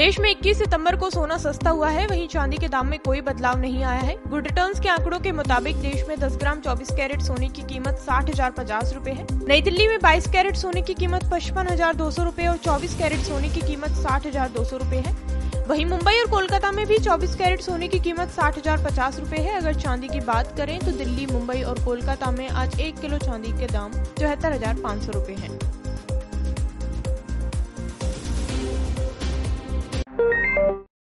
देश में 21 सितंबर को सोना सस्ता हुआ है। वहीं चांदी के दाम में कोई बदलाव नहीं आया है। गुड रिटर्न्स के आंकड़ों के मुताबिक देश में 10 ग्राम 24 कैरेट सोने की कीमत साठ हज़ार पचास रूपए है। नई दिल्ली में 22 कैरेट सोने की कीमत पचपन हज़ार दो सौ रूपए और 24 कैरेट सोने की कीमत साठ हज़ार दो सौ रूपए है। वहीं मुंबई और कोलकाता में भी 24 कैरेट सोने की कीमत साठ हज़ार पचास रूपए है। अगर चांदी की बात करें तो दिल्ली, मुंबई और कोलकाता में आज एक किलो चांदी के दाम चौहत्तर हज़ार पाँच सौ रूपए है।